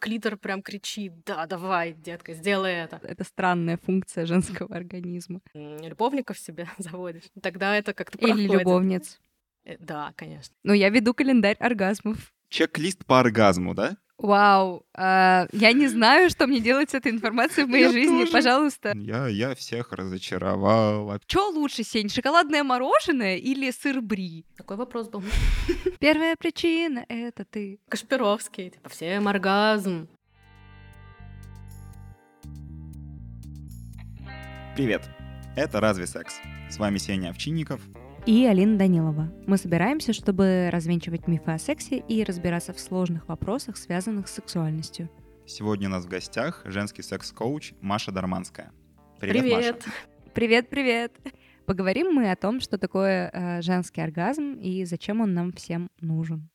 клитор прям кричит, да, давай, детка, сделай это. Это странная функция женского организма. Любовников себе заводишь. Тогда это как-то Или проходит. любовниц. Э, Да, конечно. Ну, я веду календарь оргазмов. Чек-лист по оргазму, да? Вау, а, я не знаю, что мне делать с этой информацией в моей Я жизни. тоже. Пожалуйста. Я, я всех разочаровал. Что лучше, Сень, шоколадное мороженое или сыр бри? Такой вопрос был. Первая причина — это ты. Кашпировский, типа, всем оргазм. Привет, это «Разве секс?» С вами Сеня Овчинников. И Алина Данилова. Мы собираемся, чтобы развенчивать мифы о сексе и разбираться в сложных вопросах, связанных с сексуальностью. Сегодня у нас в гостях женский секс-коуч Маша Дарманская. Привет, Привет. Маша. Привет-привет! Поговорим мы о том, что такое э, женский оргазм и зачем он нам всем нужен.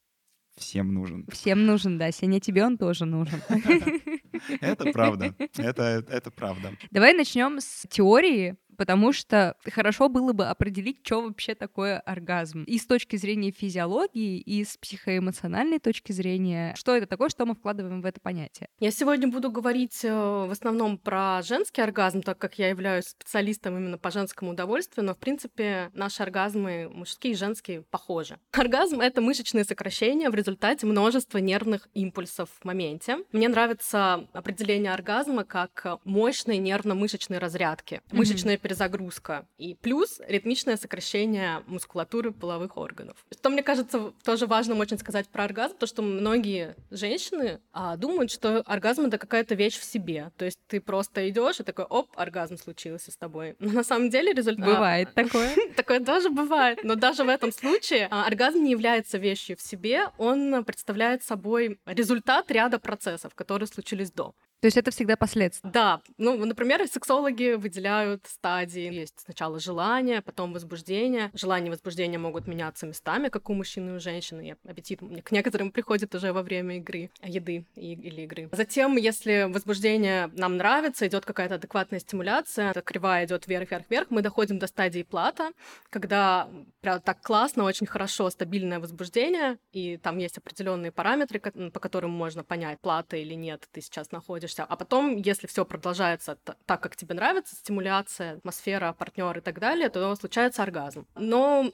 Всем нужен. Всем нужен, да, Сеня, тебе он тоже нужен. Это правда. Это, это правда. Давай начнем с теории, потому что хорошо было бы определить, что вообще такое оргазм. И с точки зрения физиологии, и с психоэмоциональной точки зрения, что это такое, что мы вкладываем в это понятие. Я сегодня буду говорить э, в основном про женский оргазм, так как я являюсь специалистом именно по женскому удовольствию, но, в принципе, наши оргазмы, мужские и женские, похожи. Оргазм — это мышечные сокращения в результате множества нервных импульсов в моменте. Мне нравится определение оргазма как мощные нервно-мышечные разрядки, мышечная перезагрузка и плюс ритмичное сокращение мускулатуры половых органов. Что мне кажется тоже важным очень сказать про оргазм, то что многие женщины а, думают, что оргазм это какая-то вещь в себе. То есть ты просто идешь и такой, оп, оргазм случился с тобой. Но на самом деле результат... Бывает такое. Такое тоже бывает. Но даже в этом случае а, оргазм не является вещью в себе, он представляет собой результат ряда процессов, которые случились до. То есть это всегда последствия. Да, ну, например, сексологи выделяют стадии. Есть сначала желание, потом возбуждение. Желание и возбуждение могут меняться местами, как у мужчины и у женщины. И аппетит к некоторым приходит уже во время игры, еды и- или игры. Затем, если возбуждение нам нравится, идет какая-то адекватная стимуляция, эта кривая идет вверх, вверх, вверх, мы доходим до стадии плата, когда прям так классно, очень хорошо, стабильное возбуждение, и там есть определенные параметры, по которым можно понять, плата или нет, ты сейчас находишься. А потом, если все продолжается так, как тебе нравится, стимуляция, атмосфера, партнер и так далее, то случается оргазм. Но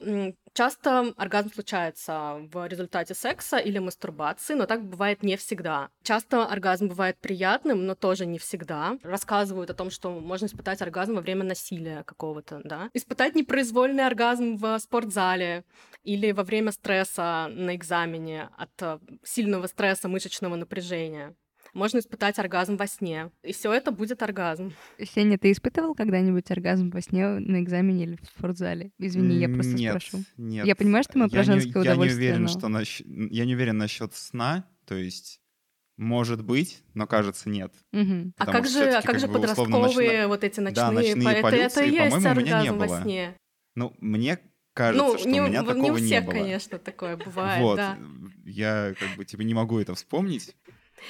часто оргазм случается в результате секса или мастурбации, но так бывает не всегда. Часто оргазм бывает приятным, но тоже не всегда. Рассказывают о том, что можно испытать оргазм во время насилия какого-то, да. Испытать непроизвольный оргазм в спортзале или во время стресса на экзамене от э, сильного стресса мышечного напряжения. Можно испытать оргазм во сне. И все это будет оргазм. Сеня, ты испытывал когда-нибудь оргазм во сне на экзамене или в спортзале? Извини, я просто нет, спрошу. Нет. Я понимаю, что мы про Я не- женское Я не удовольствие, уверен, но- что насч- я не уверен насчет сна, то есть может быть, но кажется нет. Мгм. А как же, а как как же подростковые вот эти ночные? ночные по- это, это полюции, и есть у меня не оргазм во сне. Ну, мне кажется, ну, что не, у меня такого не у всех, было. конечно, такое бывает, вот, да. я как бы тебе не могу это вспомнить.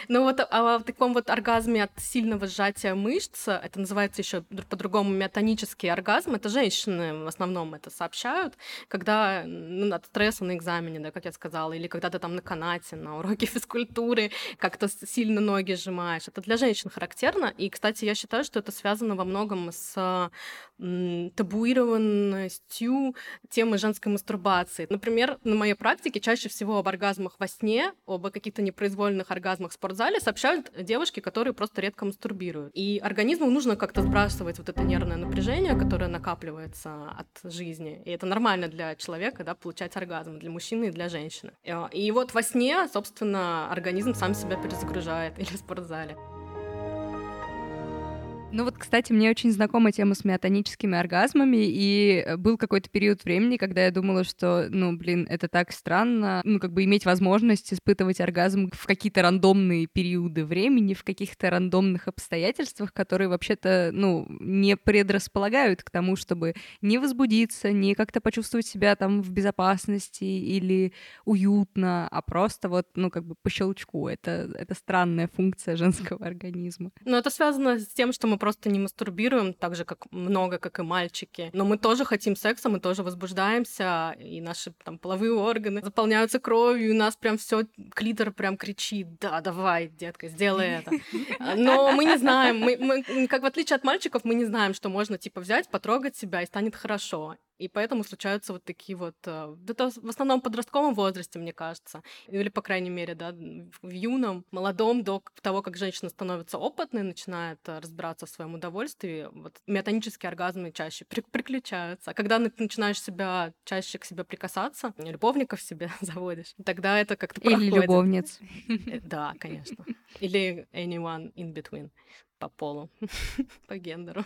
Ну вот а в таком вот оргазме от сильного сжатия мышц, это называется еще по-другому миотонический оргазм, это женщины в основном это сообщают, когда ну, от стресса на экзамене, да, как я сказала, или когда ты там на канате, на уроке физкультуры, как-то с- сильно ноги сжимаешь. Это для женщин характерно, и, кстати, я считаю, что это связано во многом с табуированностью темы женской мастурбации. Например, на моей практике чаще всего об оргазмах во сне, об каких-то непроизвольных оргазмах в спортзале сообщают девушки, которые просто редко мастурбируют. И организму нужно как-то сбрасывать вот это нервное напряжение, которое накапливается от жизни. И это нормально для человека, да, получать оргазм, для мужчины и для женщины. Э, И вот во сне, собственно, организм сам себя перезагружает или в спортзале. Ну вот, кстати, мне очень знакома тема с миотоническими оргазмами, и э, был какой-то период времени, когда я думала, что, ну, блин, это так странно, ну, как бы иметь возможность испытывать оргазм в какие-то рандомные периоды времени, в каких-то рандомных обстоятельствах, которые вообще-то, ну, не предрасполагают к тому, чтобы не возбудиться, не как-то почувствовать себя там в безопасности или уютно, а просто вот, ну, как бы по щелчку. Это, это странная функция женского организма. Но это связано с тем, что мы просто не мастурбируем так же, как много, как и мальчики. Но мы тоже хотим секса, мы тоже возбуждаемся, и наши там половые органы заполняются кровью, и у нас прям все клитор прям кричит, да, давай, детка, сделай это. Но мы не знаем, мы, мы, как в отличие от мальчиков, мы не знаем, что можно типа взять, потрогать себя и станет хорошо. И поэтому случаются вот такие вот... Э, это в основном в подростковом возрасте, мне кажется. Или, по крайней мере, да, в юном, молодом, до того, как женщина становится опытной, начинает э, разбираться в своем удовольствии, вот метанические оргазмы чаще при приключаются. А когда начинаешь себя чаще к себе прикасаться, любовников себе заводишь, тогда это как-то проходит. Или любовниц. Э, да, конечно. Или anyone in between по полу, по гендеру.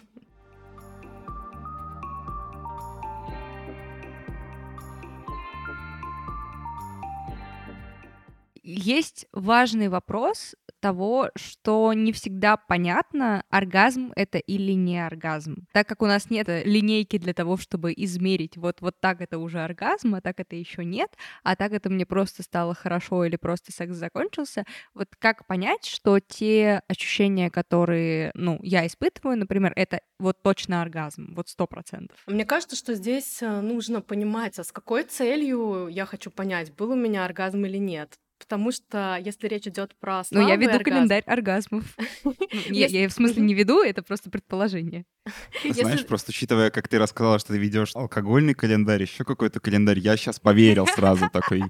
Есть важный вопрос того, что не всегда понятно, оргазм это или не оргазм. Так как у нас нет линейки для того, чтобы измерить, вот, вот так это уже оргазм, а так это еще нет, а так это мне просто стало хорошо или просто секс закончился. Вот как понять, что те ощущения, которые, ну, я испытываю, например, это вот точно оргазм, вот сто процентов. Мне кажется, что здесь э, нужно понимать, а с какой целью я хочу понять, был у меня оргазм или нет. Потому что если речь идет про Ну, я веду оргазм... календарь оргазмов. Я в смысле не веду, это просто предположение. Знаешь, просто учитывая, как ты рассказала, что ты ведешь алкогольный календарь, еще какой-то календарь, я сейчас поверил сразу такой.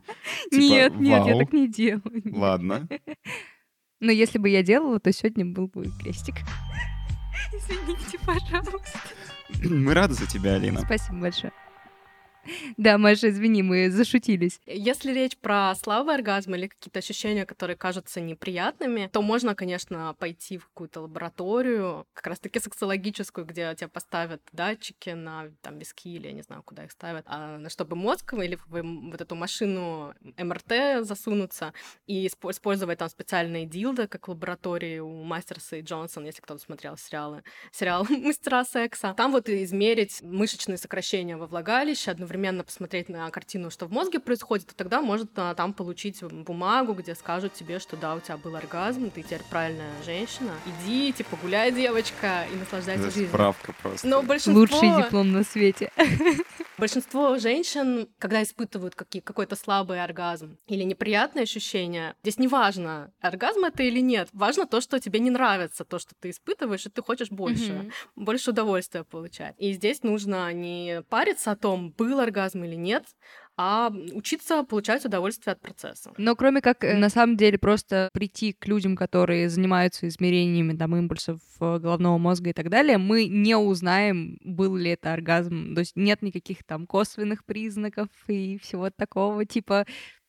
Типа, нет, нет, я так не делаю. Ладно. Но если бы я делала, то сегодня был бы крестик. Извините, пожалуйста. Мы рады за тебя, Алина. Спасибо большое. Да, Маша, извини, мы зашутились. Если речь про слабый оргазм или какие-то ощущения, которые кажутся неприятными, то можно, конечно, пойти в какую-то лабораторию, как раз-таки сексологическую, где тебя поставят датчики на там виски или я не знаю, куда их ставят, а, чтобы мозг или в вот эту машину МРТ засунуться и использовать там специальные дилды, как в лаборатории у Мастерса и Джонсон, если кто-то смотрел сериалы, сериал «Мастера секса». Там вот измерить мышечные сокращения во влагалище одновременно одновременно посмотреть на картину, что в мозге происходит, и тогда может а, там получить бумагу, где скажут тебе, что да, у тебя был оргазм, ты теперь правильная женщина. Иди, типа, гуляй, девочка, и наслаждайся жизнью. Справка просто. Но большинство... Лучший диплом на свете. Большинство женщин, когда испытывают какие, какой-то слабый оргазм или неприятные ощущения, здесь не важно, оргазм это или нет. Важно то, что тебе не нравится, то, что ты испытываешь, и ты хочешь больше, mm-hmm. больше удовольствия получать. И здесь нужно не париться о том, был оргазм или нет, а учиться получать удовольствие от процесса. Но кроме как, э, на самом деле, просто прийти к людям, которые занимаются измерениями там, импульсов э, головного мозга и так далее, мы не узнаем, был ли это оргазм. То есть нет никаких там косвенных признаков и всего такого, типа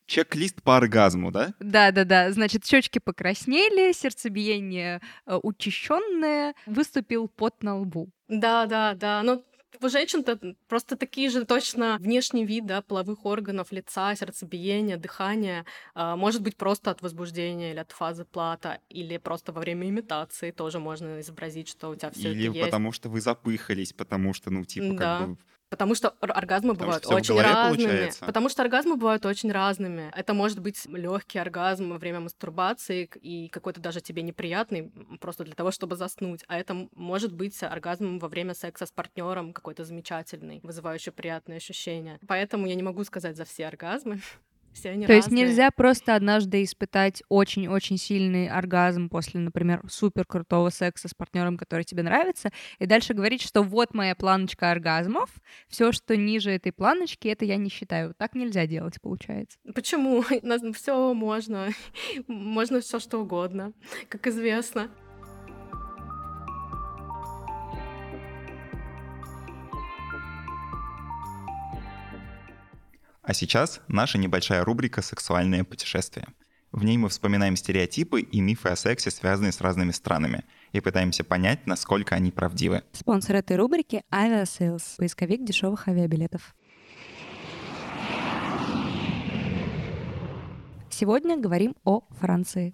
чек-лист по оргазму, да? Да, да, да. Значит, щечки покраснели, сердцебиение э, учащенное, выступил пот на лбу. Да, да, да. Ну, у женщин-то просто такие же точно внешний вид, да, половых органов, лица, сердцебиения, дыхания. А, может быть просто от возбуждения или от фазы плата, или просто во время имитации тоже можно изобразить, что у тебя все Или это есть. потому что вы запыхались, потому что, ну, типа, да. как бы Потому что оргазмы потому бывают что очень разными. Получается. Потому что оргазмы бывают очень разными. Это может быть легкий оргазм во время мастурбации и какой-то даже тебе неприятный, просто для того, чтобы заснуть. А это может быть оргазм во время секса с партнером какой-то замечательный, вызывающий приятные ощущения. Поэтому я не могу сказать за все оргазмы. Все они То разные. есть нельзя просто однажды испытать очень-очень сильный оргазм после, например, супер крутого секса с партнером, который тебе нравится, и дальше говорить, что вот моя планочка оргазмов, все, что ниже этой планочки, это я не считаю. Так нельзя делать, получается. Почему? Все можно. Можно все что угодно, как известно. А сейчас наша небольшая рубрика «Сексуальное путешествие». В ней мы вспоминаем стереотипы и мифы о сексе, связанные с разными странами, и пытаемся понять, насколько они правдивы. Спонсор этой рубрики — Aviasales, поисковик дешевых авиабилетов. Сегодня говорим о Франции.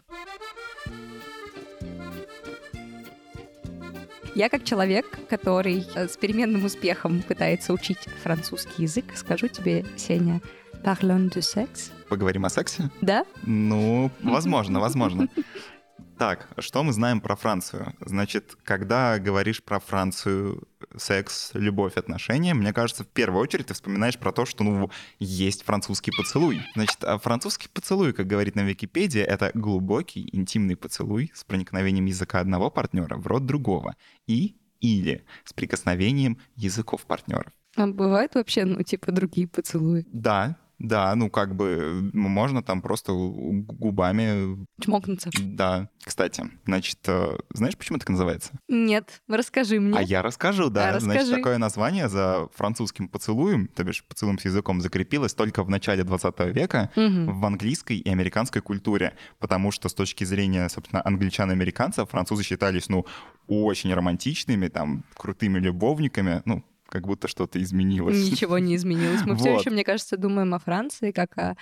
Я как человек, который э, с переменным успехом пытается учить французский язык, скажу тебе, Сеня, parlons du sexe. Поговорим о сексе? Да. Ну, возможно, возможно. Так, что мы знаем про Францию? Значит, когда говоришь про Францию, секс, любовь, отношения, мне кажется, в первую очередь ты вспоминаешь про то, что, ну, есть французский поцелуй. Значит, а французский поцелуй, как говорит на Википедии, это глубокий, интимный поцелуй с проникновением языка одного партнера в рот другого и или с прикосновением языков партнеров. А бывают вообще, ну, типа, другие поцелуи? Да, да, ну как бы можно там просто губами... Чмокнуться. Да. Кстати, значит, э, знаешь, почему так называется? Нет, расскажи мне. А я расскажу, да. А, значит, расскажи. такое название за французским поцелуем, то бишь поцелуем с языком, закрепилось только в начале 20 века Мгм. в английской и американской культуре, потому что с точки зрения, собственно, англичан и американцев, французы считались, ну, очень романтичными, там, крутыми любовниками, ну, как будто что-то изменилось. Ничего не изменилось. Мы все Вот. еще, мне кажется, думаем о Франции как о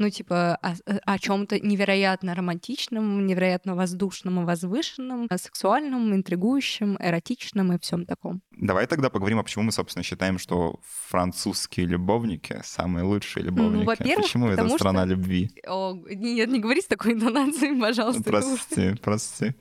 ну, типа, о, о чем-то невероятно романтичном, невероятно воздушном и возвышенном, сексуальном, интригующем, эротичном и всем таком. Давай тогда поговорим, а почему мы, собственно, считаем, что французские любовники самые лучшие любовники. Ну, во-первых, почему это страна что- любви? О, нет, не говори с такой интонацией, пожалуйста. Прости, прости.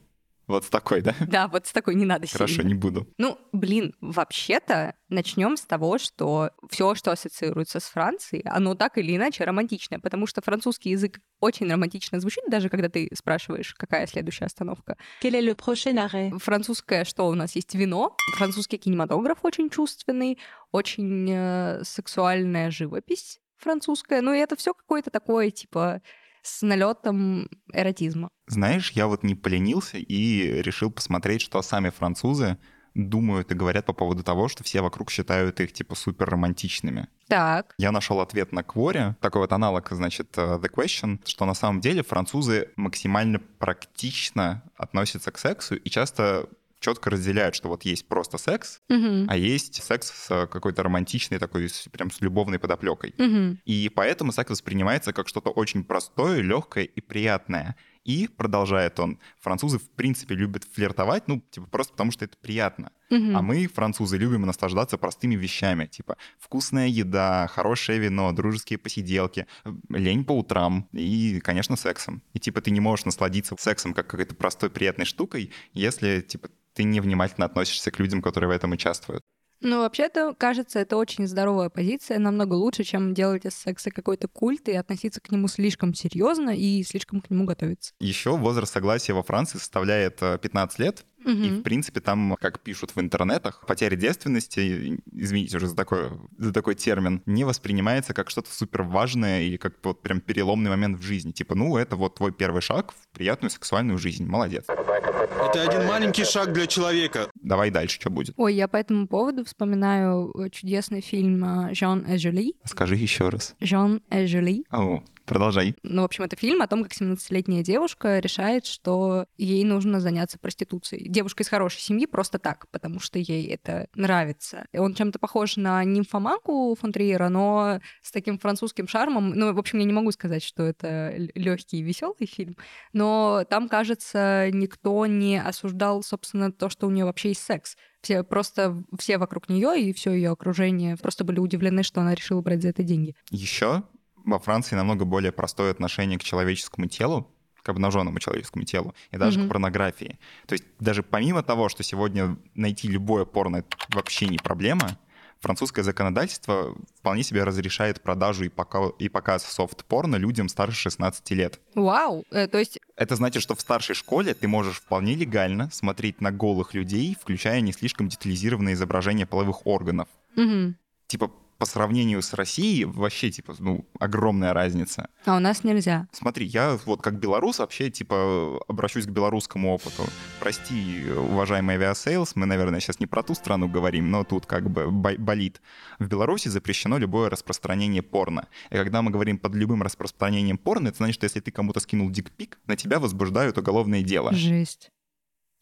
Вот с такой, да? Да, вот с такой не надо Хорошо, сильно. не буду. Ну, блин, вообще-то начнем с того, что все, что ассоциируется с Францией, оно так или иначе романтичное, потому что французский язык очень романтично звучит, даже когда ты спрашиваешь, какая следующая остановка. Quel est le prochain arrêt Французское, что у нас есть вино, французский кинематограф очень чувственный, очень э, сексуальная живопись французская, ну и это все какое-то такое, типа, с налетом эротизма. Знаешь, я вот не поленился и решил посмотреть, что сами французы думают и говорят по поводу того, что все вокруг считают их типа супер романтичными. Так, Я нашел ответ на Кворе, такой вот аналог, значит, э, The Question, что на самом деле французы максимально практично относятся к сексу и часто четко разделяют, что вот есть просто секс, Мгм. а есть секс с э, какой-то романтичной такой, с- прям с любовной подоплекой. Мгм. И поэтому секс воспринимается как что-то очень простое, легкое и приятное. И, продолжает он, французы в принципе любят флиртовать, ну, типа, просто потому что это приятно. Мгм. А мы, французы, любим наслаждаться простыми вещами, типа вкусная еда, хорошее вино, дружеские посиделки, э, лень по утрам и, конечно, сексом. И, типа, ты не можешь насладиться сексом как какой-то простой приятной штукой, если, типа, ты невнимательно относишься к людям, которые в этом участвуют. Ну, вообще-то, кажется, это очень здоровая позиция, намного лучше, чем делать из секса какой-то культ и относиться к нему слишком серьезно и слишком к нему готовиться. Еще возраст согласия во Франции составляет э, 15 лет, И, Мгм. в принципе, там, как пишут в интернетах, потеря девственности, извините уже за такой, за такой термин, не воспринимается как что-то супер важное или как вот прям переломный момент в жизни. Типа, ну, это вот твой первый шаг в приятную сексуальную жизнь. Молодец. Это один маленький шаг для человека. Давай дальше, что будет. Ой, я по этому поводу вспоминаю э, чудесный фильм э, «Жан и Жюли». Скажи еще раз. «Жан и Жюли». О, продолжай. Ну, в общем, это фильм о том, как 17-летняя девушка решает, что ей нужно заняться проституцией. Девушка из хорошей семьи просто так, потому что ей это нравится. И он чем-то похож на нимфоманку фон Триера, но с таким французским шармом. Ну, в общем, я не могу сказать, что это легкий и веселый фильм, но там, кажется, никто не осуждал, собственно, то, что у нее вообще есть секс. Все просто все вокруг нее и все ее окружение просто были удивлены, что она решила брать за это деньги. Еще во Франции намного более простое отношение к человеческому телу, к обнаженному человеческому телу, и даже Мгм. к порнографии. То есть даже помимо того, что сегодня найти любое порно это вообще не проблема, французское законодательство вполне себе разрешает продажу и, пока, и показ софт-порно людям старше 16 лет. Вау! Э, то есть Это значит, что в старшей школе ты можешь вполне легально смотреть на голых людей, включая не слишком детализированные изображения половых органов. мгм. Типа, по сравнению с Россией, вообще, типа, ну, огромная разница. А у нас нельзя. Смотри, я вот как белорус вообще, типа, обращусь к белорусскому опыту. Прости, уважаемый Aviasales, мы, наверное, сейчас не про ту страну говорим, но тут как бы бо- болит. В Беларуси запрещено любое распространение порно. И когда мы говорим под любым распространением порно, это значит, что если ты кому-то скинул дикпик, на тебя возбуждают уголовное дело. Жесть.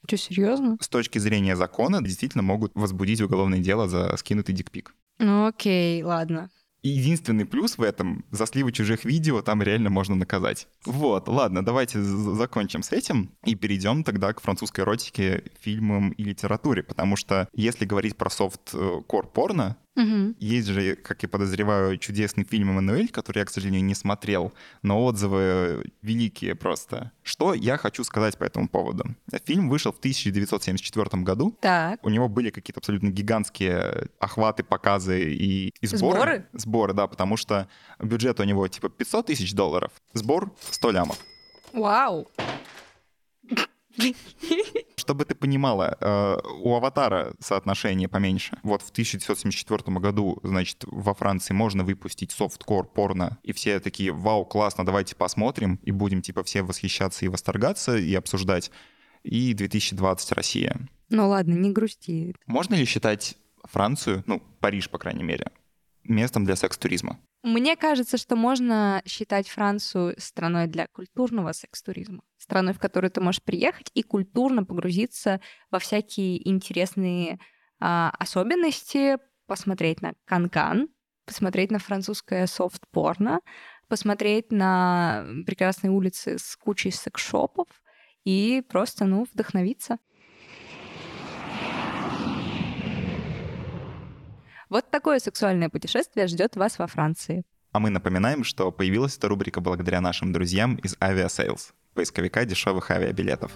Что, серьезно? С точки зрения закона действительно могут возбудить уголовное дело за скинутый дикпик. Ну окей, ладно. Единственный плюс в этом, за сливы чужих видео там реально можно наказать. Вот, ладно, давайте закончим с этим и перейдем тогда к французской эротике, фильмам и литературе, потому что если говорить про софт-кор порно, Мгм. Есть же, как я подозреваю, чудесный фильм «Эммануэль», который я, к сожалению, не смотрел, но отзывы великие просто. Что я хочу сказать по этому поводу? Фильм вышел в 1974 году. Так. У него были какие-то абсолютно гигантские охваты, показы и, и сборы. Сборы? Сборы, да, потому что бюджет у него типа 500 тысяч долларов, сбор 100 лямов. Вау. Чтобы ты понимала, э, у «Аватара» соотношение поменьше. Вот в 1974 году, значит, во Франции можно выпустить софткор порно, и все такие, вау, классно, давайте посмотрим, и будем, типа, все восхищаться и восторгаться, и обсуждать. И 2020 Россия. Ну ладно, не грусти. Можно ли считать Францию, ну, Париж, по крайней мере, местом для секс-туризма? Мне кажется, что можно считать Францию страной для культурного секс-туризма. Страной, в которую ты можешь приехать и культурно погрузиться во всякие интересные а, особенности, посмотреть на канкан, посмотреть на французское софт-порно, посмотреть на прекрасные улицы с кучей секс-шопов и просто, ну, вдохновиться. Вот такое сексуальное путешествие ждет вас во Франции. А мы напоминаем, что появилась эта рубрика благодаря нашим друзьям из Aviasales, поисковика дешевых авиабилетов.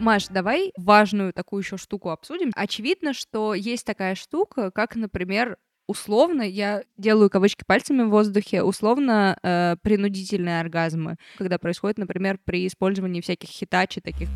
Маш, давай важную такую еще штуку обсудим. Очевидно, что есть такая штука, как, например, условно, я делаю кавычки пальцами в воздухе, условно э, принудительные оргазмы, когда происходит, например, при использовании всяких хитачи, таких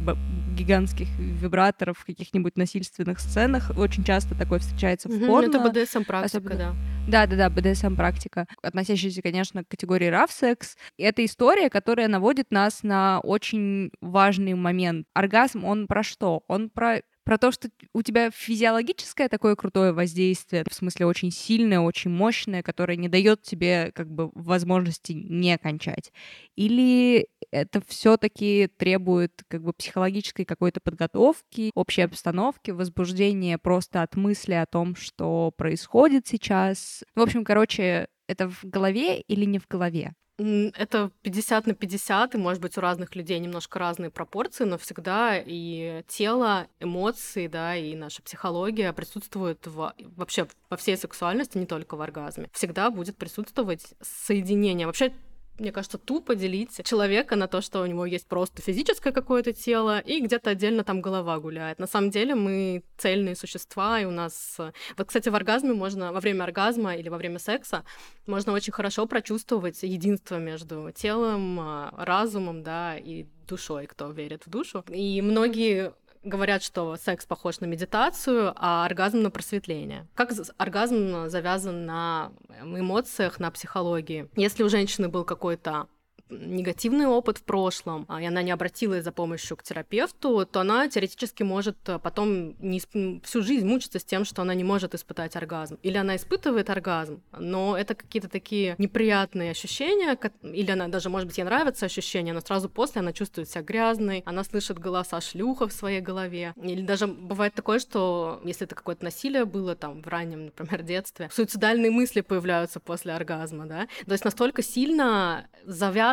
гигантских вибраторов в каких-нибудь насильственных сценах. Очень часто такое встречается в порно. Это БДСМ практика, особенно- да. Да-да-да, БДСМ практика, относящаяся, конечно, к категории rough секс. И это история, которая наводит нас на очень важный момент. Оргазм, он про что? Он про про то, что у тебя физиологическое такое крутое воздействие, в смысле очень сильное, очень мощное, которое не дает тебе как бы возможности не кончать. Или это все-таки требует как бы психологической какой-то подготовки, общей обстановки, возбуждения просто от мысли о том, что происходит сейчас. В общем, короче, это в голове или не в голове? Это 50 на 50, и, может быть, у разных людей немножко разные пропорции, но всегда и тело, эмоции, да, и наша психология присутствуют в- вообще во всей сексуальности, не только в оргазме. Всегда будет присутствовать соединение. Вообще, мне кажется, тупо делить человека на то, что у него есть просто физическое какое-то тело, и где-то отдельно там голова гуляет. На самом деле мы цельные существа, и у нас... э, Вот, кстати, в оргазме можно, во время оргазма или во время секса, можно очень хорошо прочувствовать единство между телом, а, разумом, да, и душой, кто верит в душу. И многие говорят, что секс похож на медитацию, а оргазм на просветление. Как оргазм завязан на эмоциях, на психологии? Если у женщины был какой-то негативный опыт в прошлом, а, и она не обратилась за помощью к терапевту, то она теоретически может э, потом не исп- всю жизнь мучиться с тем, что она не может испытать оргазм. Или она испытывает оргазм, но это какие-то такие неприятные ощущения, или она даже, может быть, ей нравятся ощущения, но сразу после она чувствует себя грязной, она слышит голоса шлюха в своей голове. Или даже бывает такое, что если это какое-то насилие было там в раннем, например, детстве, суицидальные мысли появляются после оргазма, да. То есть настолько сильно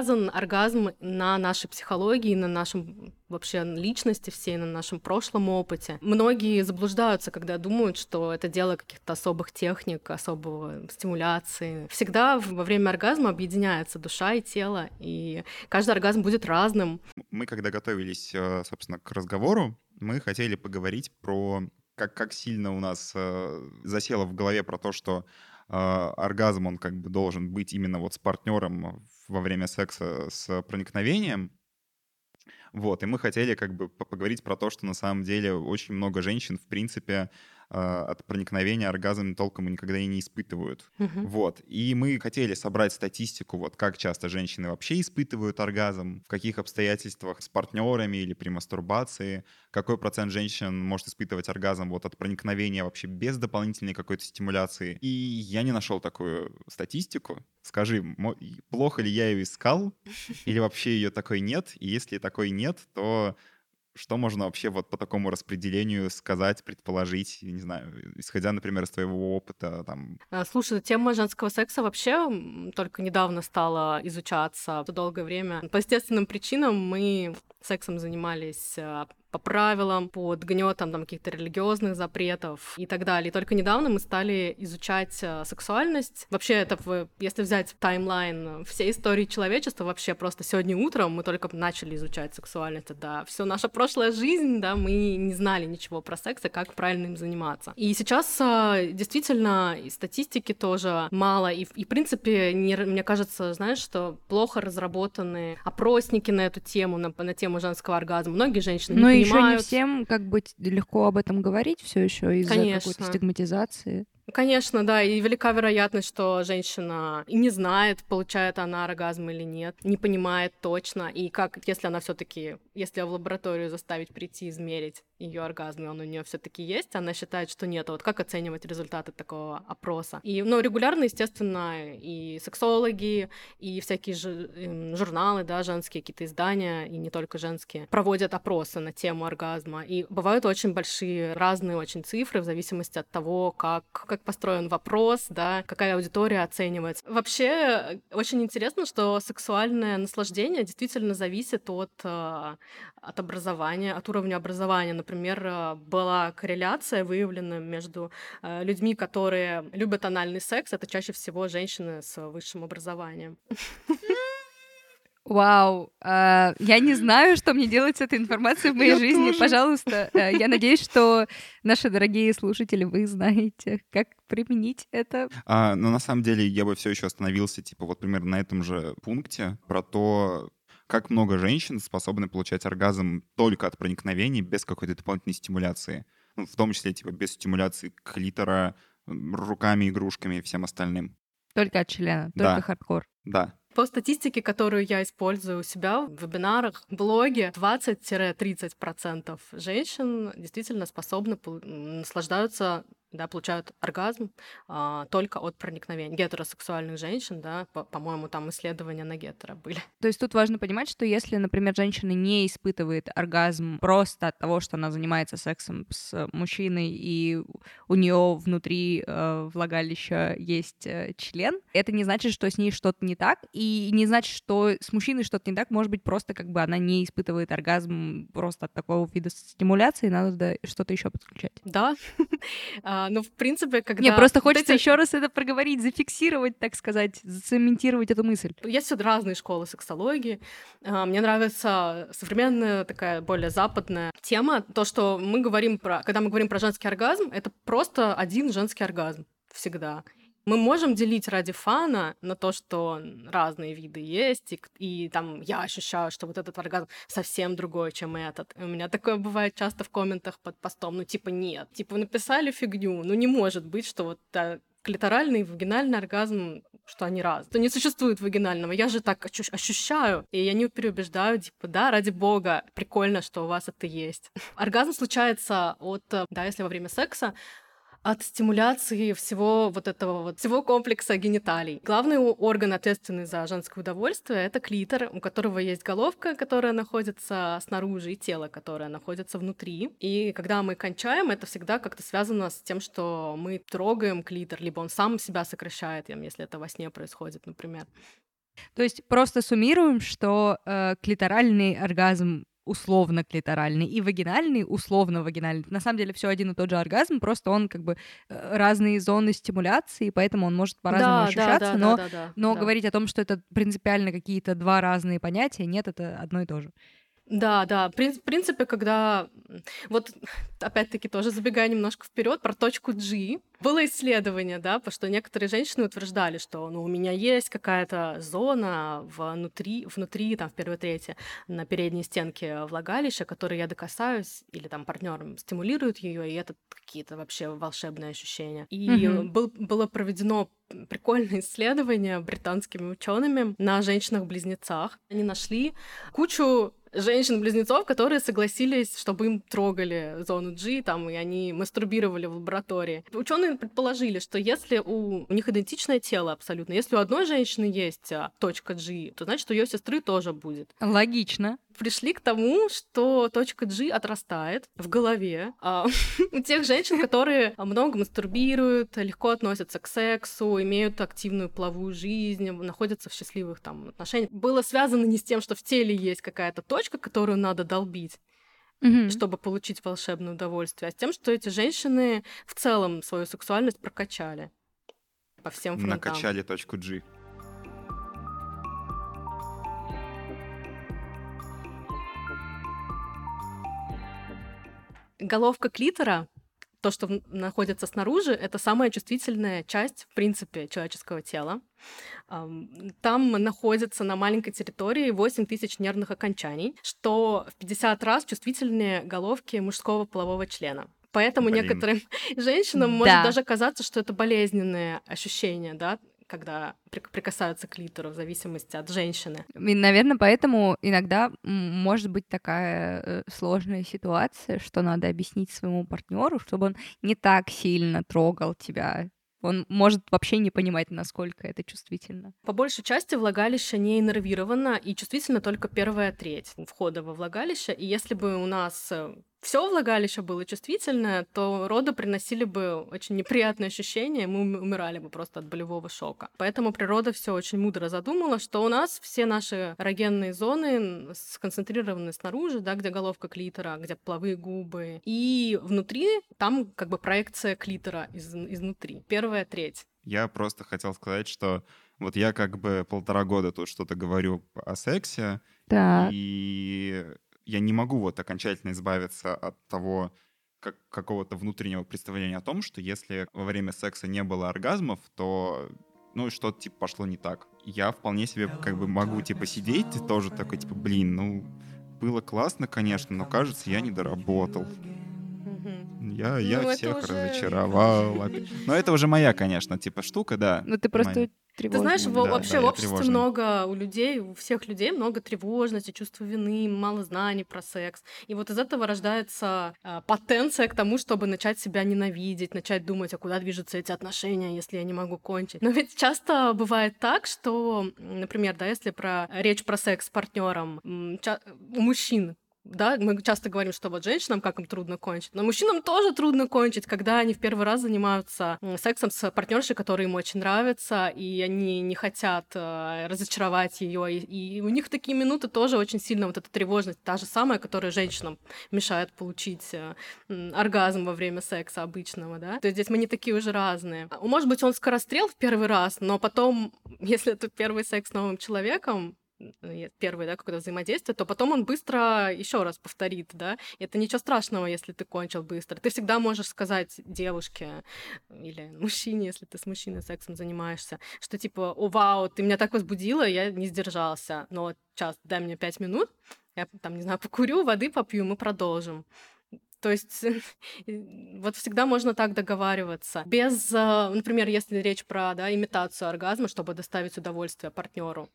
завязан оргазм на нашей психологии, на нашем вообще личности всей, на нашем прошлом опыте. Многие заблуждаются, когда думают, что это дело каких-то особых техник, особого стимуляции. Всегда во время оргазма объединяется душа и тело, и каждый оргазм будет разным. Мы, когда готовились, э, собственно, к разговору, мы хотели поговорить про как, как сильно у нас э, засело в голове про то, что э, оргазм, он как бы должен быть именно вот с партнером во время секса с проникновением. Вот, и мы хотели как бы по- поговорить про то, что на самом деле очень много женщин, в принципе, от проникновения оргазм толком никогда и не испытывают. Мгм. Вот. И мы хотели собрать статистику, вот как часто женщины вообще испытывают оргазм, в каких обстоятельствах с партнерами или при мастурбации, какой процент женщин может испытывать оргазм вот от проникновения вообще без дополнительной какой-то стимуляции. И я не нашел такую статистику. Скажи, плохо ли я ее искал, или вообще ее такой нет? И если такой нет, то что можно вообще вот по такому распределению сказать, предположить, не знаю, исходя, например, из твоего опыта там? А, слушай, тема женского секса вообще только недавно стала изучаться. Долгое время по естественным причинам мы сексом занимались а, по правилам, под гнетом там каких-то религиозных запретов и так далее. Только недавно мы стали изучать э, сексуальность. Вообще, это, если взять таймлайн всей истории человечества, вообще просто сегодня утром мы только начали изучать сексуальность. Да, все наша прошлая жизнь, да, мы не знали ничего про секс и как правильно им заниматься. И сейчас э, действительно и статистики тоже мало, и, и в принципе, не, мне кажется, знаешь, что плохо разработаны опросники на эту тему, на, на тему женского оргазма. Многие женщины Но не еще не всем как бы легко об этом говорить все еще из-за какой-то стигматизации. Конечно, да, и велика вероятность, что женщина не знает, получает она оргазм или нет, не понимает точно, и как, если она все таки если в лабораторию заставить прийти, измерить ее оргазм, он у нее все-таки есть, она считает, что нет. Вот как оценивать результаты такого опроса? И, ну, регулярно, естественно, и сексологи, и всякие журналы, да, женские какие-то издания, и не только женские, проводят опросы на тему оргазма. И бывают очень большие, разные очень цифры в зависимости от того, как, как построен вопрос, да, какая аудитория оценивается. Вообще, очень интересно, что сексуальное наслаждение действительно зависит от э, от образования, от уровня образования. Например, э, была корреляция выявлена между э, людьми, которые любят анальный секс. Это чаще всего женщины с высшим образованием. Вау, а, я не знаю, что мне делать с этой информацией в моей я жизни. Тоже. Пожалуйста, э, я надеюсь, что наши дорогие слушатели, вы знаете, как применить это. А, но на самом деле я бы все еще остановился, типа, вот примерно на этом же пункте про то, как много женщин способны получать оргазм только от проникновений, без какой-то дополнительной стимуляции. Ну, в том числе, типа, без стимуляции клитора, руками, игрушками и всем остальным. Только от члена, только да. хардкор. Да. По статистике, которую я использую у себя в вебинарах, в блоге, 20-30% женщин действительно способны наслаждаются да, получают оргазм а, только от проникновения гетеросексуальных женщин, да, по- по-моему, там исследования на гетеро были. То есть тут важно понимать, что если, например, женщина не испытывает оргазм просто от того, что она занимается сексом с мужчиной, и у нее внутри э, влагалища есть э, член, это не значит, что с ней что-то не так, и не значит, что с мужчиной что-то не так, может быть, просто как бы она не испытывает оргазм просто от такого вида стимуляции, надо что-то еще подключать. Да, а, ну, в принципе, когда... Мне просто хочется эти... еще раз это проговорить, зафиксировать, так сказать, зацементировать эту мысль. Есть вот разные школы сексологии. А, мне нравится современная такая более западная тема. То, что мы говорим про... Когда мы говорим про женский оргазм, это просто один женский оргазм всегда. Мы можем делить ради фана на то, что разные виды есть, и, и там я ощущаю, что вот этот оргазм совсем другой, чем этот. И у меня такое бывает часто в комментах под постом, ну типа нет, типа написали фигню, ну не может быть, что вот да, клиторальный и вагинальный оргазм, что они раз. То не существует вагинального. Я же так ощущаю, и я не переубеждаю, типа, да, ради бога, прикольно, что у вас это есть. Оргазм случается от, да, если во время секса, от стимуляции всего вот этого вот, всего комплекса гениталий. Главный орган, ответственный за женское удовольствие, это клитор, у которого есть головка, которая находится снаружи, и тело, которое находится внутри. И когда мы кончаем, это всегда как-то связано с тем, что мы трогаем клитор, либо он сам себя сокращает, если это во сне происходит, например. То есть просто суммируем, что э, клиторальный оргазм условно клиторальный и вагинальный условно вагинальный. На самом деле все один и тот же оргазм, просто он как бы э, разные зоны стимуляции, поэтому он может по-разному да, ощущаться, да, да, но, да, да, да, но да. говорить о том, что это принципиально какие-то два разные понятия, нет, это одно и то же. Да, да. В принципе, когда вот опять-таки тоже забегая немножко вперед про точку G, было исследование, да, потому что некоторые женщины утверждали, что ну, у меня есть какая-то зона внутри, внутри, там, в первой трети, на передней стенке влагалища, которой я докасаюсь, или там партнером стимулирует ее, и это какие-то вообще волшебные ощущения. И mm-hmm. был, было проведено прикольное исследование британскими учеными на женщинах-близнецах. Они нашли кучу женщин-близнецов, которые согласились, чтобы им трогали зону G, там, и они мастурбировали в лаборатории. Ученые предположили, что если у, у них идентичное тело абсолютно, если у одной женщины есть а, точка G, то значит у ее сестры тоже будет. Логично. Пришли к тому, что точка G отрастает в голове а, у тех женщин, которые много мастурбируют, легко относятся к сексу, имеют активную половую жизнь, находятся в счастливых там отношениях. Было связано не с тем, что в теле есть какая-то точка, которую надо долбить, Мгм. чтобы получить волшебное удовольствие, а с тем, что эти женщины в целом свою сексуальность прокачали по всем фронтам. Накачали точку G. Головка клитора, то, что находится снаружи, это самая чувствительная часть, в принципе, человеческого тела. Ам, Там находится на маленькой территории 8 тысяч нервных окончаний, что в 50 раз чувствительнее головки мужского полового члена. Поэтому Блин. некоторым женщинам может Да. даже казаться, что это болезненное ощущение, да, когда прик- прикасаются к клитору в зависимости от женщины. И, наверное, поэтому иногда может быть такая э, сложная ситуация, что надо объяснить своему партнеру, чтобы он не так сильно трогал тебя. Он может вообще не понимать, насколько это чувствительно. По большей части влагалище не иннервировано и чувствительно только первая треть входа во влагалище. И если бы у нас все влагалище было чувствительное, то роды приносили бы очень неприятные ощущения, мы ум- умирали бы просто от болевого шока. Поэтому природа все очень мудро задумала, что у нас все наши эрогенные зоны сконцентрированы снаружи, да, где головка клитора, где половые губы, и внутри там как бы проекция клитора из- изнутри. Первая треть. Я просто хотел сказать, что вот я как бы полтора года тут что-то говорю о сексе, Да. и я не могу вот окончательно избавиться от того как, какого-то внутреннего представления о том, что если во время секса не было оргазмов, то ну что-то типа пошло не так. Я вполне себе как бы могу типа сидеть и тоже такой типа, блин, ну было классно, конечно, но кажется, я не доработал. Я, я Ну, всех уже- разочаровал. Но это уже моя, конечно, типа штука, да. Ну ты просто моя. Ты тревожный. знаешь, во- да, вообще да, в обществе тревожный. много у людей, у всех людей много тревожности, чувства вины, мало знаний про секс. И вот из этого рождается а, потенция к тому, чтобы начать себя ненавидеть, начать думать, а куда движутся эти отношения, если я не могу кончить. Но ведь часто бывает так, что, например, да, если про речь про секс с партнером, у мужчин да, мы часто говорим, что вот женщинам как им трудно кончить, но мужчинам тоже трудно кончить, когда они в первый раз занимаются сексом с партнершей, которая им очень нравится, и они не хотят э, разочаровать ее, и, и у них такие минуты тоже очень сильно вот эта тревожность, та же самая, которая женщинам мешает получить э, оргазм во время секса обычного, да. То есть здесь мы не такие уже разные. Может быть, он скорострел в первый раз, но потом, если это первый секс с новым человеком, э, первое, да, какое-то взаимодействие, то потом он быстро еще раз повторит, да. Это ничего страшного, если ты кончил быстро. Ты всегда можешь сказать девушке или мужчине, если ты с мужчиной сексом занимаешься, что типа, о, вау, ты меня так возбудила, я не сдержался. Но сейчас дай мне пять минут, я там, не знаю, покурю, воды попью, мы продолжим. То есть вот всегда можно так договариваться. Без, э, например, если речь про да, имитацию оргазма, чтобы доставить удовольствие партнеру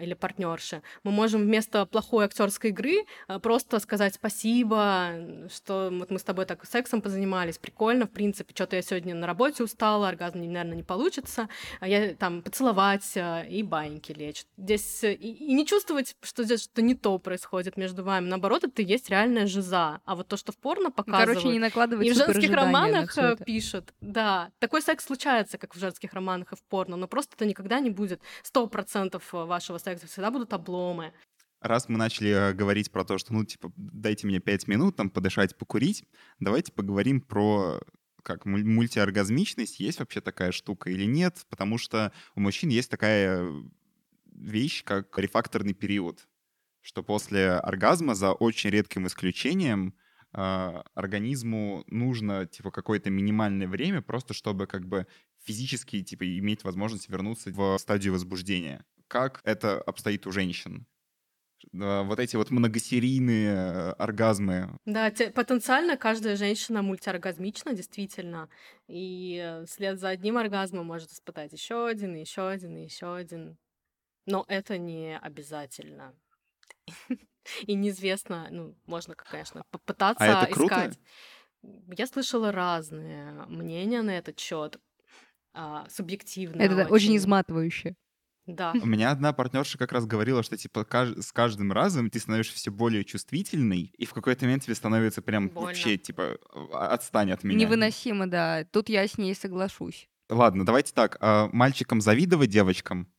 или партнерше, мы можем вместо плохой актерской игры э, просто сказать спасибо, что вот мы с тобой так сексом позанимались, прикольно, в принципе, что-то я сегодня на работе устала, оргазм, наверное, не получится, а я там поцеловать и баньки лечь. Здесь э, и, и не чувствовать, что здесь что-то не то происходит между вами. Наоборот, это и есть реальная жиза. А вот то, что в порно показывают... Короче, не накладывать И в женских на романах э, пишут, да, такой секс случается, как в женских романах и в порно, но просто это никогда не будет. 100% вашего секса, всегда будут обломы. Раз мы начали э, говорить про то, что, ну, типа, дайте мне пять минут, там, подышать, покурить, давайте поговорим про как муль- мультиоргазмичность, есть вообще такая штука или нет, потому что у мужчин есть такая вещь, как рефакторный период, что после оргазма, за очень редким исключением, а, организму нужно, типа, какое-то минимальное время, просто чтобы, как бы, физически, типа, иметь возможность вернуться в стадию возбуждения. Как это обстоит у женщин? Вот эти вот многосерийные оргазмы, Да, те- потенциально каждая женщина мультиоргазмична, действительно. И э, вслед за одним оргазмом может испытать еще один, еще один, еще один. Но это не обязательно. И неизвестно, ну, можно, конечно, попытаться А это круто? искать. Я слышала разные мнения на этот счет, субъективно. Это да, очень изматывающе. Да. У меня одна партнерша как раз говорила, что типа каж- с каждым разом ты становишься все более чувствительный, и в какой-то момент тебе становится прям Больно. вообще типа «А- отстань от меня. Невыносимо, да. Тут я с ней соглашусь. Ладно, давайте так. а мальчикам завидовать девочкам?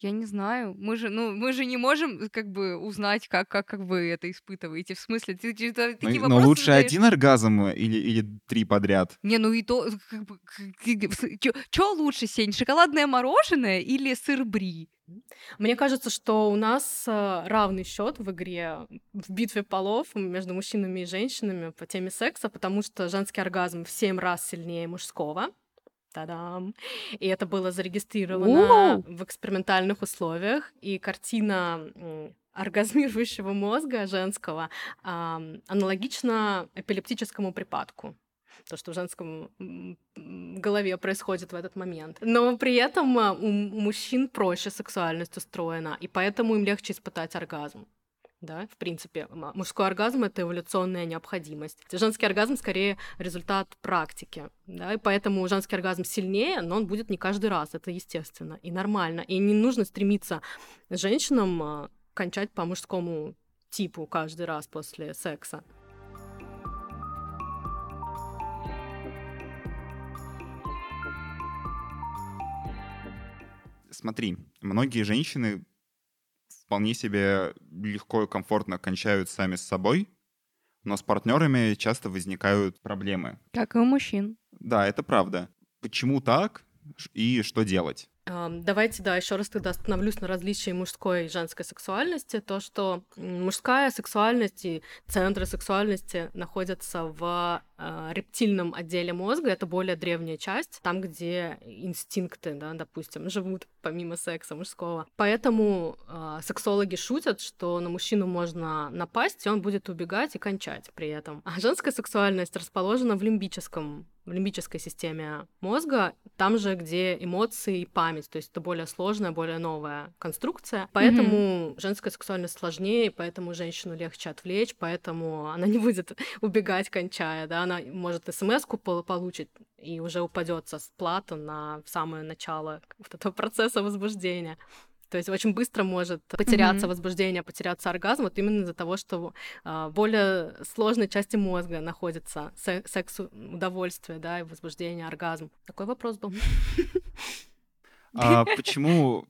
Я не знаю. Мы же, ну, мы же не можем как бы узнать, как, как, как вы это испытываете. В смысле, ты, ты- ты Ну, такие но вопросы лучше задаешь. один оргазм или, или три подряд. Не, ну и то, как бы, что лучше, Сень, шоколадное мороженое или сыр бри? Мне кажется, что у нас э, равный счет в игре в битве полов между мужчинами и женщинами по теме секса, потому что женский оргазм в 7 раз сильнее мужского. Та-дам! И это было зарегистрировано Вау! в экспериментальных условиях. И картина оргазмирующего мозга женского ам, аналогична эпилептическому припадку. То, что в женском голове происходит в этот момент. Но при этом а, у мужчин проще сексуальность устроена, и поэтому им легче испытать оргазм. Да, в принципе, мужской оргазм это эволюционная необходимость. Женский оргазм скорее результат практики, да, и поэтому женский оргазм сильнее, но он будет не каждый раз, это естественно и нормально. И не нужно стремиться женщинам а, кончать по мужскому типу каждый раз после секса. Смотри, многие женщины вполне себе легко и комфортно кончают сами с собой, но с партнерами часто возникают проблемы. Как и у мужчин. Да, это правда. Почему так и что делать? Давайте, да, еще раз тогда остановлюсь на различии мужской и женской сексуальности. То, что мужская сексуальность и центры сексуальности находятся в рептильном отделе мозга, это более древняя часть, там, где инстинкты, да, допустим, живут помимо секса мужского. Поэтому а, сексологи шутят, что на мужчину можно напасть, и он будет убегать и кончать при этом. А женская сексуальность расположена в лимбическом в лимбической системе мозга, там же, где эмоции и память, то есть это более сложная, более новая конструкция. Поэтому женская сексуальность сложнее, поэтому женщину легче отвлечь, поэтому она не будет убегать, кончая, да, она может смс-ку пол- получить и уже упадет со плата на самое начало вот этого процесса возбуждения. То есть очень быстро может потеряться Мгм. возбуждение, потеряться оргазм, вот именно из-за того, что в более сложной части мозга находится се- секс, удовольствие, да, и возбуждение, оргазм. Такой вопрос был. А почему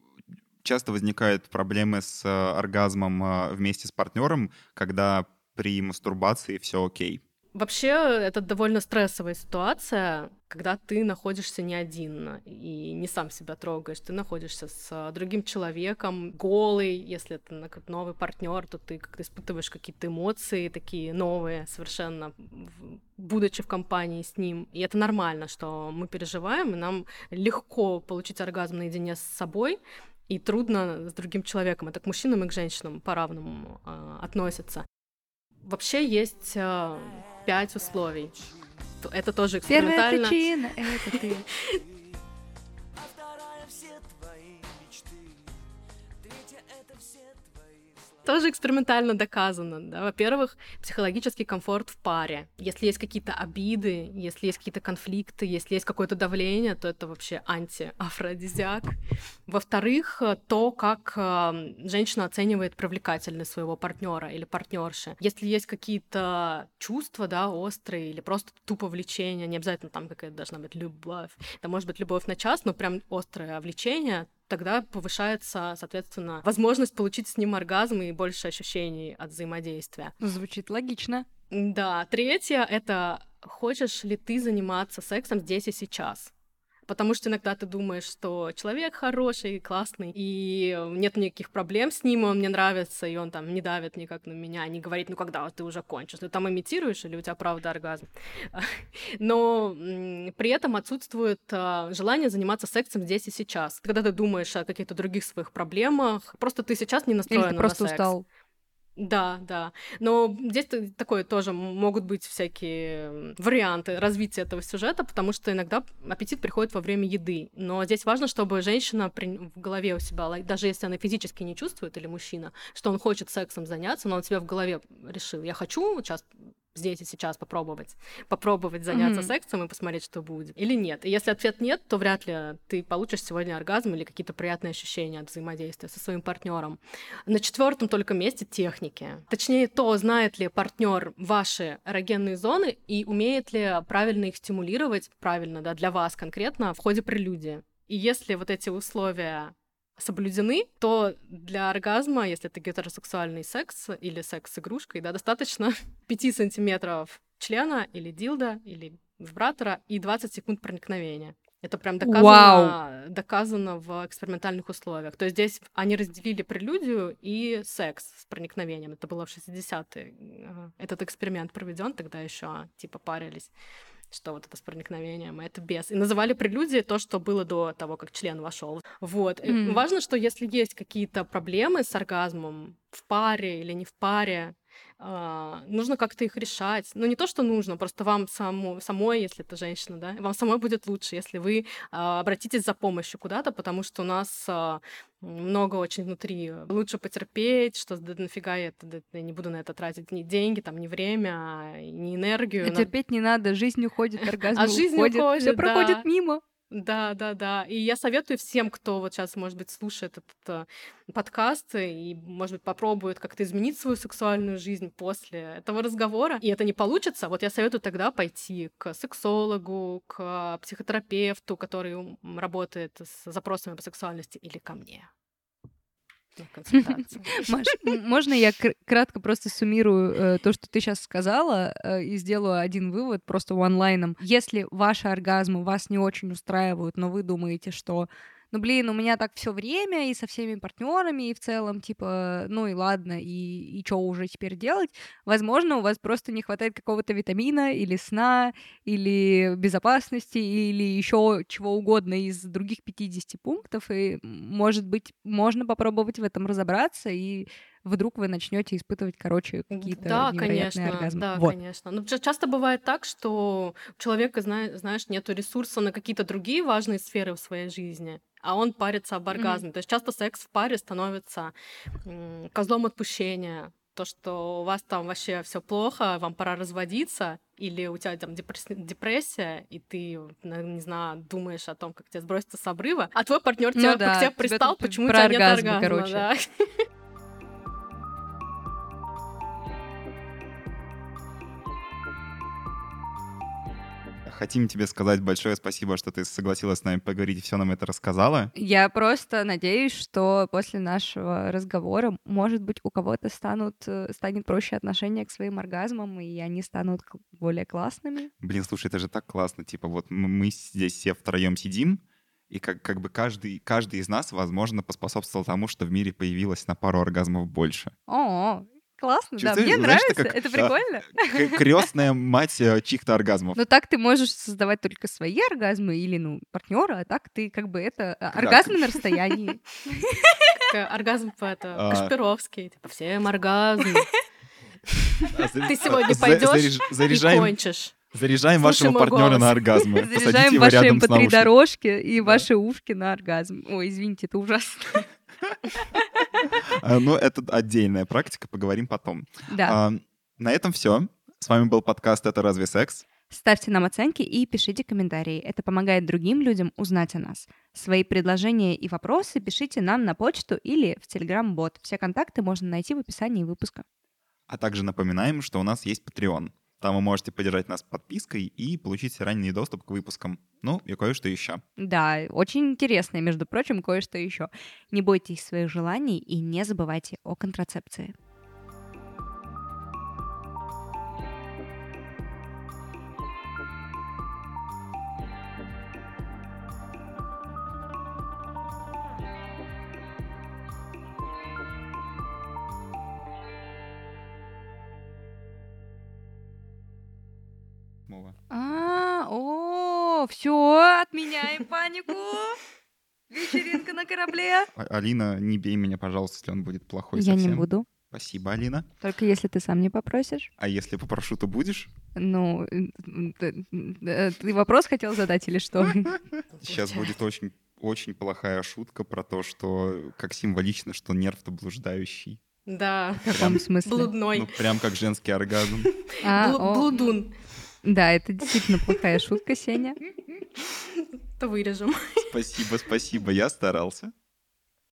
часто возникают проблемы с э, оргазмом э, вместе с партнером, когда при мастурбации все окей? Вообще, это довольно стрессовая ситуация, когда ты находишься не один и не сам себя трогаешь. Ты находишься с другим человеком, голый. Если это новый партнер, то ты как-то испытываешь какие-то эмоции такие новые совершенно, будучи в компании с ним. И это нормально, что мы переживаем, и нам легко получить оргазм наедине с собой, и трудно с другим человеком. Это к мужчинам и к женщинам по-равному а, относятся. Вообще есть а, пять условий. Это тоже Первая экспериментально. причина — это ты. Тоже экспериментально доказано. Да? Во-первых, психологический комфорт в паре. Если есть какие-то обиды, если есть какие-то конфликты, если есть какое-то давление, то это вообще антиафродизиак. Во-вторых, э, то, как э, женщина оценивает привлекательность своего партнера или партнерши. Если есть какие-то чувства, да, острые или просто тупо влечение, не обязательно там какая-то должна быть любовь. Это может быть любовь на час, но прям острое влечение, тогда повышается, соответственно, возможность получить с ним оргазм и больше ощущений от взаимодействия. Звучит логично. Да, третье — это хочешь ли ты заниматься сексом здесь и сейчас? Потому что иногда ты думаешь, что человек хороший, классный, и нет никаких проблем с ним, он мне нравится, и он там не давит никак на меня, не говорит, ну когда ты уже кончишь, ты там имитируешь или у тебя правда оргазм. Но при этом отсутствует а, желание заниматься сексом здесь и сейчас. Когда ты думаешь о каких-то других своих проблемах, просто ты сейчас не настроен на просто секс. устал. Да, да. Но здесь такое тоже могут быть всякие варианты развития этого сюжета, потому что иногда аппетит приходит во время еды. Но здесь важно, чтобы женщина в голове у себя, даже если она физически не чувствует, или мужчина, что он хочет сексом заняться, но он себя в голове решил, я хочу сейчас здесь и сейчас попробовать. Попробовать заняться Мгм. сексом и посмотреть, что будет. Или нет. И если ответ нет, то вряд ли ты получишь сегодня оргазм или какие-то приятные ощущения от взаимодействия со своим партнером. На четвертом только месте техники. Точнее, то, знает ли партнер ваши эрогенные зоны и умеет ли правильно их стимулировать, правильно, да, для вас конкретно в ходе прелюдии. И если вот эти условия соблюдены, то для оргазма, если это гетеросексуальный секс или секс с игрушкой, да, достаточно 5 сантиметров члена или дилда, или вибратора и 20 секунд проникновения. Это прям доказано, доказано в экспериментальных условиях. То есть здесь они разделили прелюдию и секс с проникновением. Это было в 60-е. Ага. Этот эксперимент проведен, тогда еще типа парились что вот это с проникновением, это без. И называли прелюдией то, что было до того, как член вошел. Вот. И Мгм. Важно, что если есть какие-то проблемы с оргазмом в паре или не в паре, нужно как-то их решать. Ну, не то, что нужно, просто вам саму, самой, если это женщина, да, вам самой будет лучше, если вы а, обратитесь за помощью куда-то, потому что у нас а, много очень внутри. Лучше потерпеть, что да нафига я, это, да, я не буду на это тратить ни деньги, там, ни время, а, ни энергию. А терпеть не надо, жизнь уходит, оргазм А жизнь уходит, все уходит, проходит да. мимо. Да, да, да. И я советую всем, кто вот сейчас, может быть, слушает этот э, подкаст и, может быть, попробует как-то изменить свою сексуальную жизнь после этого разговора, и это не получится, вот я советую тогда пойти к сексологу, к психотерапевту, который работает с запросами по сексуальности, или ко мне. Маш, можно я кр- кратко просто суммирую э, то, что ты сейчас сказала, э, и сделаю один вывод просто онлайном. Если ваши оргазмы вас не очень устраивают, но вы думаете, что ну блин, у меня так все время и со всеми партнерами, и в целом, типа, ну и ладно, и, и что уже теперь делать? Возможно, у вас просто не хватает какого-то витамина или сна, или безопасности, или еще чего угодно из других 50 пунктов, и, может быть, можно попробовать в этом разобраться, и вдруг вы начнете испытывать, короче, какие-то Да, невероятные конечно, оргазмы. да, Вот. конечно. Ну, ча- часто бывает так, что у человека, зна- знаешь, нету ресурса на какие-то другие важные сферы в своей жизни, а он парится об оргазме. То есть часто секс в паре становится козлом отпущения. То, что у вас там вообще все плохо, вам пора разводиться, или у тебя там депресс- депрессия, и ты, не знаю, думаешь о том, как тебя сброситься с обрыва, а твой партнер Ну тебя, да, к тебе тебе пристал, тут почему у тебя нет оргазмы, оргазма. короче. да. Хотим тебе сказать большое спасибо, что ты согласилась с нами поговорить и все нам это рассказала. Я просто надеюсь, что после нашего разговора, может быть, у кого-то станут, э, станет проще отношение к своим оргазмам, и они станут более классными. Блин, слушай, это же так классно. Типа вот мы здесь все втроем сидим, и как, как бы каждый, каждый из нас, возможно, поспособствовал тому, что в мире появилось на пару оргазмов больше. О, классно, да, Чувствуешь, мне знаешь, нравится, это как, это а, прикольно. Крестная мать э, чьих-то оргазмов. Но так ты можешь создавать только свои оргазмы или, ну, партнера, а так ты как бы это а, оргазмы на расстоянии. Как оргазм по это, А. Кашпировский, типа, всем оргазм. А Ты а, сегодня пойдешь и кончишь. заряжаем Слушай вашего партнера голос. на. Посадите Заряжаем ваши рядом с mp3 наушниками. дорожки и ваши ушки на оргазм. Ой, извините, это ужасно. Ну, это отдельная практика, поговорим потом. Да. А, На этом все. С вами был подкаст «Это разве секс?». Ставьте нам оценки и пишите комментарии. Это помогает другим людям узнать о нас. Свои предложения и вопросы пишите нам на почту или в Telegram-бот. Все контакты можно найти в описании выпуска. А также напоминаем, что у нас есть Patreon. Там вы можете поддержать нас подпиской и получить ранний доступ к выпускам. Ну, и кое-что еще. Да, очень интересное, между прочим, кое-что еще. Не бойтесь своих желаний и не забывайте о контрацепции. О, все, отменяем панику. Вечеринка на корабле. А- Алина, не бей меня, пожалуйста, если он будет плохой Я не совсем. буду. Спасибо, Алина. Только если ты сам не попросишь. А если попрошу, то будешь? Ну, э, ты вопрос хотел задать или что? Сейчас будет очень, очень плохая шутка про то, что как символично, что нерв-то блуждающий. Да, В каком смысле? блудной. Ну, прям как женский оргазм. А, Блу- о, Блудун. Да, это действительно плохая шутка, Сеня. То вырежем. Спасибо, спасибо, я старался.